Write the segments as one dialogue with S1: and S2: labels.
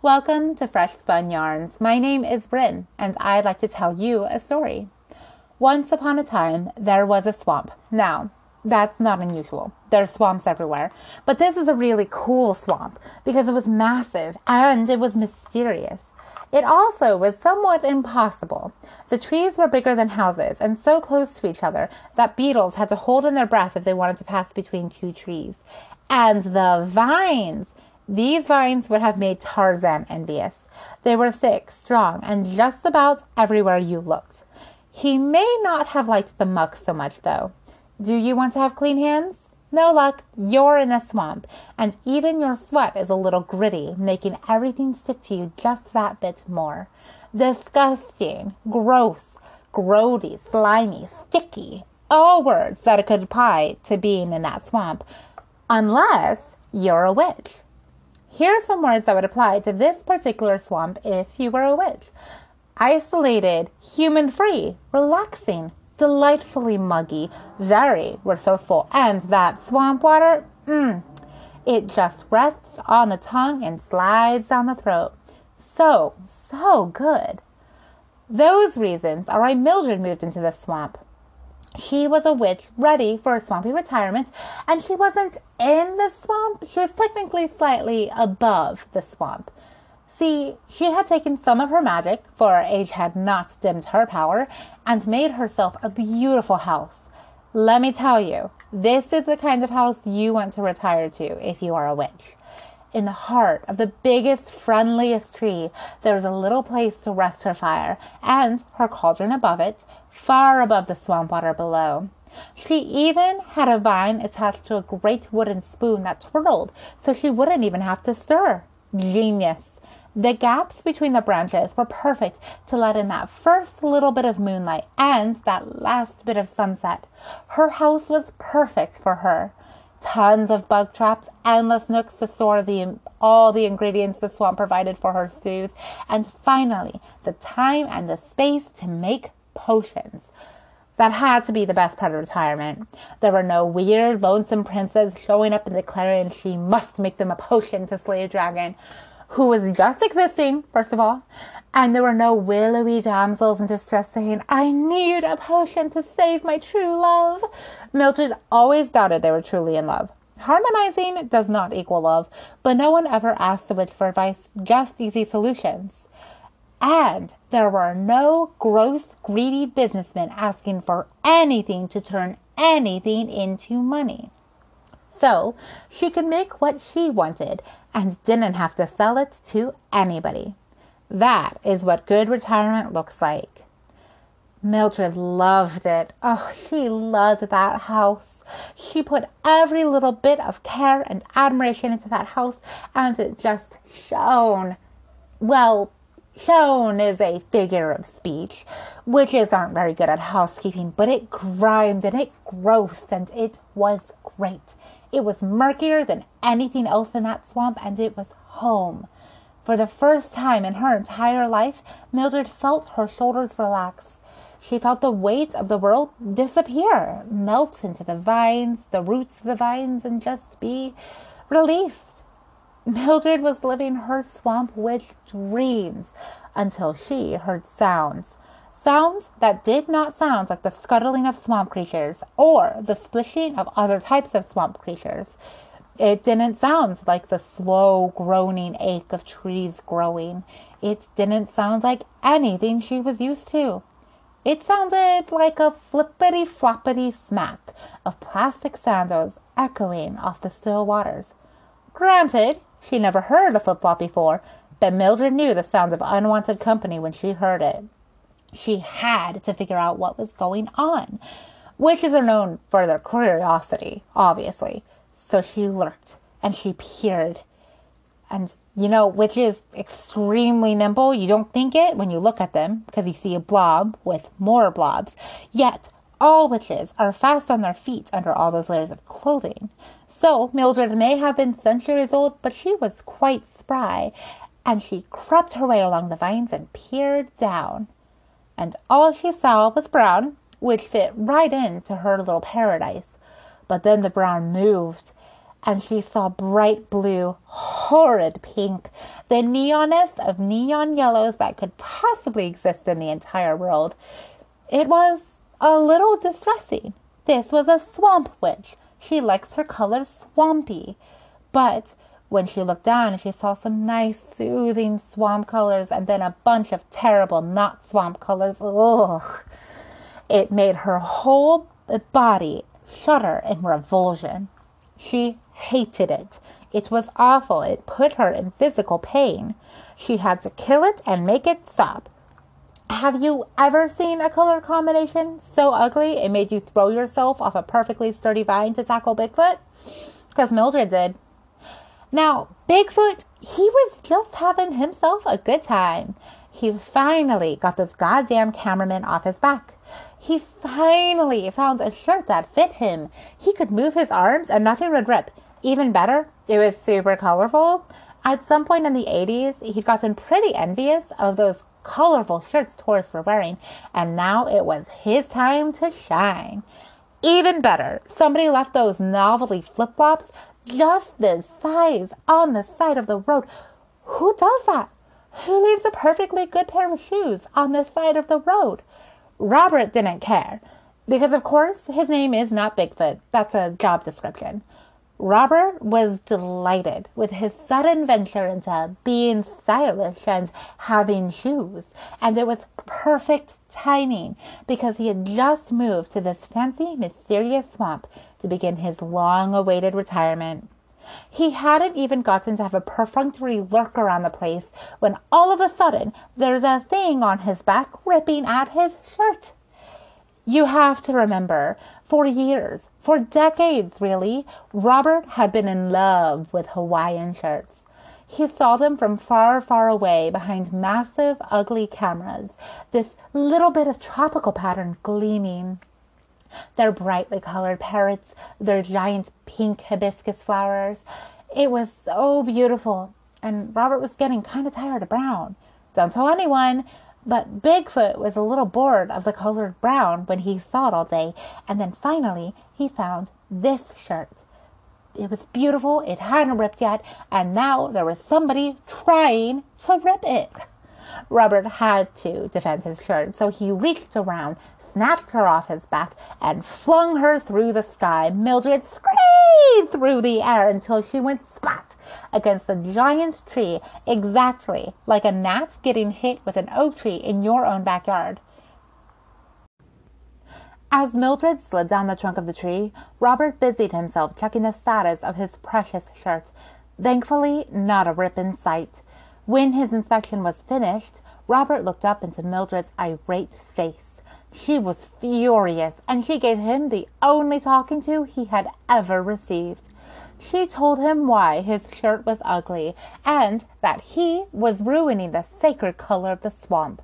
S1: Welcome to Fresh Spun Yarns. My name is Bryn, and I'd like to tell you a story. Once upon a time, there was a swamp. Now, that's not unusual. There are swamps everywhere. But this is a really cool swamp because it was massive and it was mysterious. It also was somewhat impossible. The trees were bigger than houses and so close to each other that beetles had to hold in their breath if they wanted to pass between two trees. And the vines! These vines would have made Tarzan envious. They were thick, strong, and just about everywhere you looked. He may not have liked the muck so much, though. Do you want to have clean hands? No luck. You're in a swamp, and even your sweat is a little gritty, making everything stick to you just that bit more. Disgusting, gross, grody, slimy, sticky. All words that could apply to being in that swamp, unless you're a witch. Here are some words that would apply to this particular swamp if you were a witch. Isolated, human free, relaxing, delightfully muggy, very resourceful, and that swamp water, mmm, it just rests on the tongue and slides down the throat. So, so good. Those reasons are why Mildred moved into the swamp. She was a witch ready for a swampy retirement, and she wasn't in the swamp. She was technically slightly above the swamp. See, she had taken some of her magic, for age had not dimmed her power, and made herself a beautiful house. Let me tell you, this is the kind of house you want to retire to if you are a witch. In the heart of the biggest, friendliest tree, there is a little place to rest her fire, and her cauldron above it, far above the swamp water below. She even had a vine attached to a great wooden spoon that twirled, so she wouldn't even have to stir. Genius! The gaps between the branches were perfect to let in that first little bit of moonlight and that last bit of sunset. Her house was perfect for her. Tons of bug traps, endless nooks to store the, all the ingredients the swamp provided for her stews, and finally, the time and the space to make potions. That had to be the best part of retirement. There were no weird, lonesome princes showing up and declaring she must make them a potion to slay a dragon who was just existing, first of all, and there were no willowy damsels in distress saying, I need a potion to save my true love. Mildred always doubted they were truly in love. Harmonizing does not equal love, but no one ever asked the witch for advice, just easy solutions. And there were no gross, greedy businessmen asking for anything to turn anything into money. So she could make what she wanted and didn't have to sell it to anybody. That is what good retirement looks like. Mildred loved it. Oh, she loved that house. She put every little bit of care and admiration into that house, and it just shone. Well, shone is a figure of speech. Witches aren't very good at housekeeping, but it grimed and it grossed, and it was great. It was murkier than anything else in that swamp, and it was home. For the first time in her entire life, Mildred felt her shoulders relax. She felt the weight of the world disappear, melt into the vines, the roots of the vines, and just be released. Mildred was living her swamp witch dreams until she heard sounds. Sounds that did not sound like the scuttling of swamp creatures or the splishing of other types of swamp creatures. It didn't sound like the slow groaning ache of trees growing. It didn't sound like anything she was used to. It sounded like a flippity floppity smack of plastic sandals echoing off the still waters. Granted, she never heard a flip flop before, but Mildred knew the sounds of unwanted company when she heard it she had to figure out what was going on. Witches are known for their curiosity, obviously. So she lurked and she peered. And you know, witches extremely nimble. You don't think it when you look at them because you see a blob with more blobs. Yet all witches are fast on their feet under all those layers of clothing. So Mildred may have been centuries old, but she was quite spry, and she crept her way along the vines and peered down and all she saw was brown, which fit right into her little paradise. But then the brown moved, and she saw bright blue, horrid pink, the neonest of neon yellows that could possibly exist in the entire world. It was a little distressing. This was a swamp witch. She likes her colors swampy. But when she looked down, she saw some nice, soothing swamp colors and then a bunch of terrible, not swamp colors. Ugh. It made her whole body shudder in revulsion. She hated it. It was awful. It put her in physical pain. She had to kill it and make it stop. Have you ever seen a color combination so ugly it made you throw yourself off a perfectly sturdy vine to tackle Bigfoot? Because Mildred did. Now, Bigfoot, he was just having himself a good time. He finally got this goddamn cameraman off his back. He finally found a shirt that fit him. He could move his arms and nothing would rip. Even better, it was super colorful. At some point in the 80s, he'd gotten pretty envious of those colorful shirts tourists were wearing, and now it was his time to shine. Even better, somebody left those novelty flip flops just this size on the side of the road. Who does that? Who leaves a perfectly good pair of shoes on the side of the road? Robert didn't care because, of course, his name is not Bigfoot. That's a job description. Robert was delighted with his sudden venture into being stylish and having shoes, and it was perfect timing because he had just moved to this fancy, mysterious swamp to begin his long awaited retirement. He hadn't even gotten to have a perfunctory lurk around the place when all of a sudden there's a thing on his back ripping at his shirt. You have to remember, for years, for decades really, Robert had been in love with Hawaiian shirts. He saw them from far, far away behind massive, ugly cameras, this little bit of tropical pattern gleaming. Their brightly colored parrots, their giant pink hibiscus flowers. It was so beautiful, and Robert was getting kind of tired of brown. Don't tell anyone, but Bigfoot was a little bored of the colored brown when he saw it all day, and then finally he found this shirt. It was beautiful, it hadn't ripped yet, and now there was somebody trying to rip it. Robert had to defend his shirt, so he reached around, snatched her off his back, and flung her through the sky. Mildred screamed through the air until she went splat against a giant tree, exactly like a gnat getting hit with an oak tree in your own backyard. As Mildred slid down the trunk of the tree, Robert busied himself checking the status of his precious shirt. Thankfully, not a rip in sight. When his inspection was finished, Robert looked up into Mildred's irate face. She was furious, and she gave him the only talking to he had ever received. She told him why his shirt was ugly, and that he was ruining the sacred color of the swamp.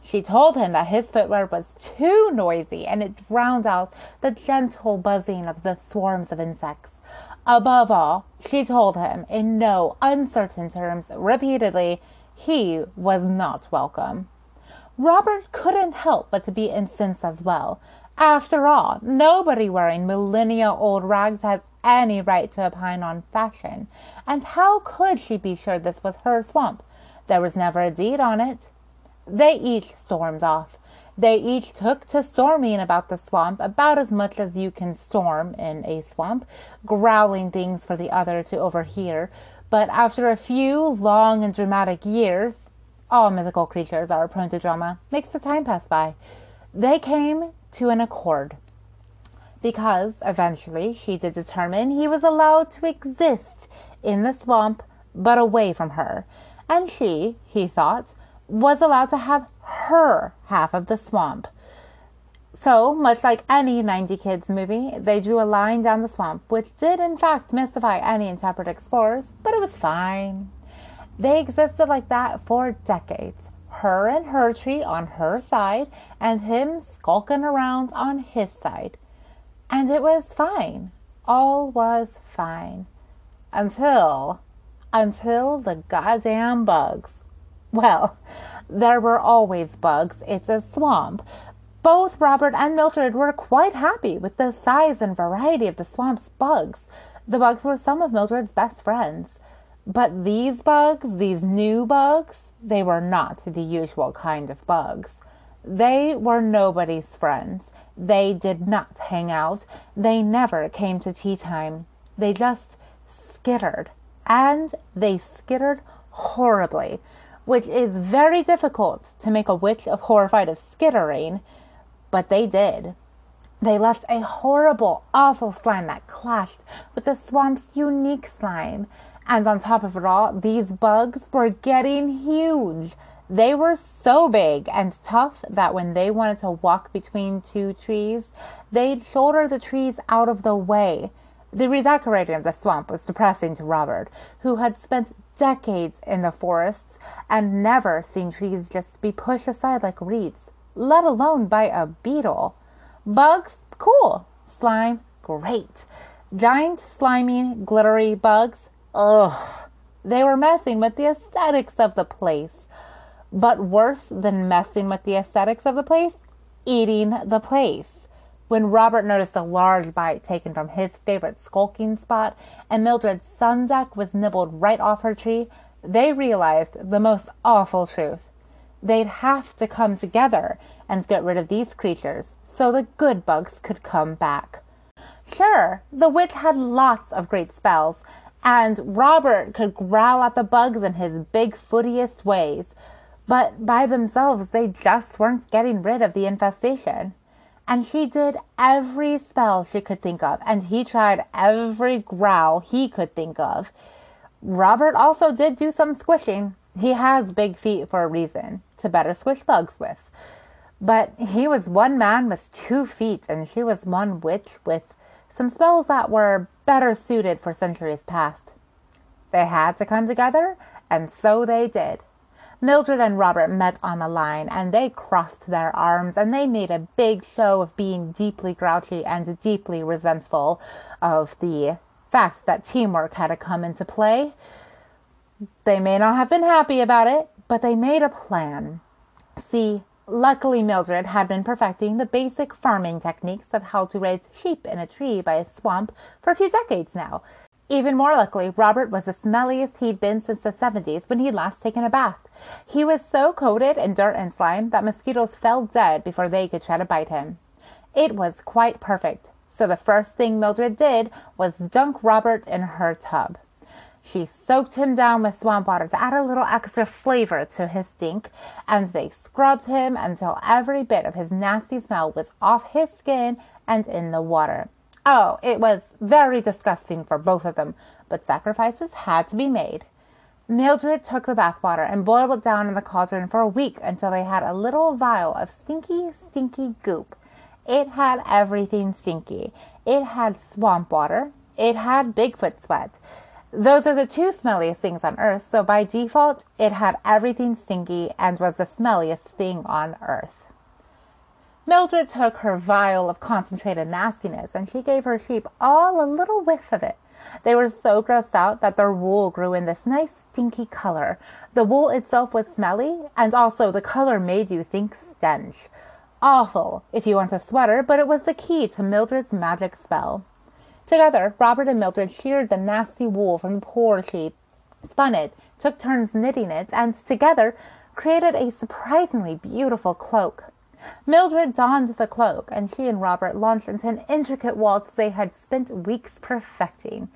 S1: She told him that his footwear was too noisy and it drowned out the gentle buzzing of the swarms of insects. Above all, she told him in no uncertain terms repeatedly he was not welcome. Robert couldn't help but to be incensed as well. After all, nobody wearing millennia old rags has any right to opine on fashion. And how could she be sure this was her swamp? There was never a deed on it. They each stormed off. They each took to storming about the swamp about as much as you can storm in a swamp, growling things for the other to overhear. But after a few long and dramatic years, all mythical creatures are prone to drama, makes the time pass by. They came to an accord because eventually she did determine he was allowed to exist in the swamp but away from her, and she, he thought, was allowed to have her half of the swamp. So, much like any 90 Kids movie, they drew a line down the swamp, which did in fact mystify any intrepid explorers, but it was fine. They existed like that for decades. Her and her tree on her side, and him skulking around on his side. And it was fine. All was fine. Until, until the goddamn bugs. Well, there were always bugs. It's a swamp. Both Robert and Mildred were quite happy with the size and variety of the swamp's bugs. The bugs were some of Mildred's best friends. But these bugs, these new bugs, they were not the usual kind of bugs. They were nobody's friends. They did not hang out. They never came to tea time. They just skittered. And they skittered horribly, which is very difficult to make a witch of horrified of skittering, but they did. They left a horrible, awful slime that clashed with the swamp's unique slime. And on top of it all, these bugs were getting huge. They were so big and tough that when they wanted to walk between two trees, they'd shoulder the trees out of the way. The redecorating of the swamp was depressing to Robert, who had spent decades in the forests and never seen trees just be pushed aside like reeds, let alone by a beetle. Bugs, cool. Slime, great. Giant, slimy, glittery bugs, ugh. They were messing with the aesthetics of the place. But worse than messing with the aesthetics of the place, eating the place. When Robert noticed a large bite taken from his favorite skulking spot and Mildred's sun deck was nibbled right off her tree, they realized the most awful truth. They'd have to come together and get rid of these creatures so the good bugs could come back. Sure, the witch had lots of great spells, and Robert could growl at the bugs in his big footiest ways, but by themselves they just weren't getting rid of the infestation. And she did every spell she could think of, and he tried every growl he could think of. Robert also did do some squishing. He has big feet for a reason, to better squish bugs with. But he was one man with two feet, and she was one witch with some spells that were better suited for centuries past. They had to come together, and so they did. Mildred and Robert met on the line and they crossed their arms and they made a big show of being deeply grouchy and deeply resentful of the fact that teamwork had to come into play. They may not have been happy about it, but they made a plan. See, luckily Mildred had been perfecting the basic farming techniques of how to raise sheep in a tree by a swamp for a few decades now. Even more luckily, Robert was the smelliest he'd been since the 70s when he'd last taken a bath. He was so coated in dirt and slime that mosquitoes fell dead before they could try to bite him. It was quite perfect, so the first thing Mildred did was dunk Robert in her tub. She soaked him down with swamp water to add a little extra flavor to his stink, and they scrubbed him until every bit of his nasty smell was off his skin and in the water. Oh, it was very disgusting for both of them, but sacrifices had to be made. Mildred took the bath water and boiled it down in the cauldron for a week until they had a little vial of stinky, stinky goop. It had everything stinky. It had swamp water. It had Bigfoot sweat. Those are the two smelliest things on earth, so by default, it had everything stinky and was the smelliest thing on earth. Mildred took her vial of concentrated nastiness and she gave her sheep all a little whiff of it. They were so grossed out that their wool grew in this nice stinky color. The wool itself was smelly, and also the color made you think stench. Awful if you want a sweater, but it was the key to Mildred's magic spell. Together, Robert and Mildred sheared the nasty wool from the poor sheep, spun it, took turns knitting it, and together created a surprisingly beautiful cloak. Mildred donned the cloak, and she and Robert launched into an intricate waltz they had spent weeks perfecting.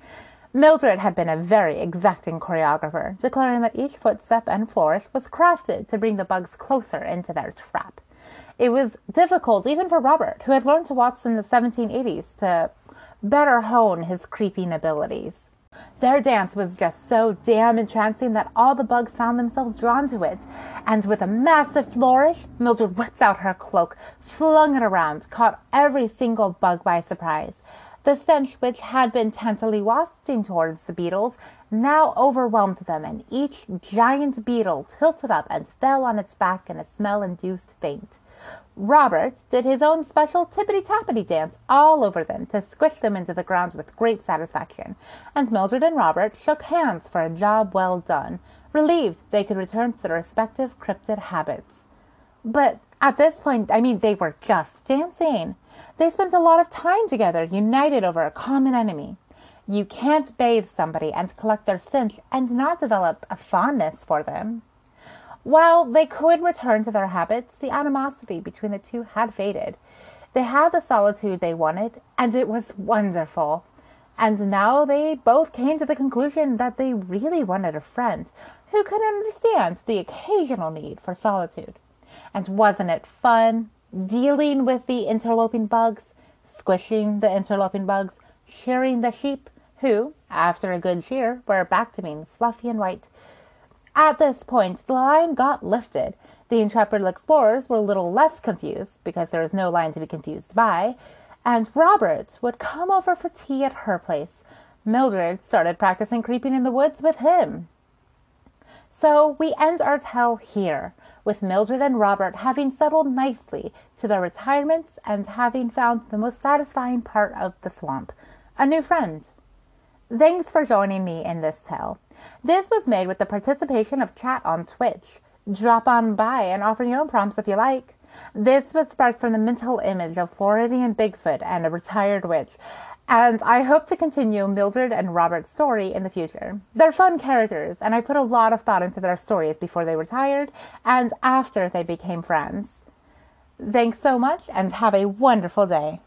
S1: Mildred had been a very exacting choreographer, declaring that each footstep and flourish was crafted to bring the bugs closer into their trap. It was difficult even for Robert, who had learned to waltz in the 1780s, to better hone his creeping abilities. Their dance was just so damn entrancing that all the bugs found themselves drawn to it, and with a massive flourish, Mildred whipped out her cloak, flung it around, caught every single bug by surprise. The stench which had been tentatively wafting towards the beetles now overwhelmed them, and each giant beetle tilted up and fell on its back in a smell-induced faint. Robert did his own special tippity-tappity dance all over them to squish them into the ground with great satisfaction, and Mildred and Robert shook hands for a job well done, relieved they could return to their respective cryptid habits. But at this point, I mean, they were just dancing. They spent a lot of time together, united over a common enemy. You can't bathe somebody and collect their scent and not develop a fondness for them. While they could return to their habits, the animosity between the two had faded. They had the solitude they wanted, and it was wonderful. And now they both came to the conclusion that they really wanted a friend who could understand the occasional need for solitude. And wasn't it fun dealing with the interloping bugs, squishing the interloping bugs, shearing the sheep, who, after a good shear, were back to being fluffy and white. At this point, the line got lifted. The intrepid explorers were a little less confused because there was no line to be confused by, and Robert would come over for tea at her place. Mildred started practicing creeping in the woods with him. So we end our tale here, with Mildred and Robert having settled nicely to their retirements and having found the most satisfying part of the swamp a new friend. Thanks for joining me in this tale. This was made with the participation of chat on Twitch. Drop on by and offer your own prompts if you like. This was sparked from the mental image of Floridian Bigfoot and a retired witch, and I hope to continue Mildred and Robert's story in the future. They're fun characters, and I put a lot of thought into their stories before they retired and after they became friends. Thanks so much, and have a wonderful day.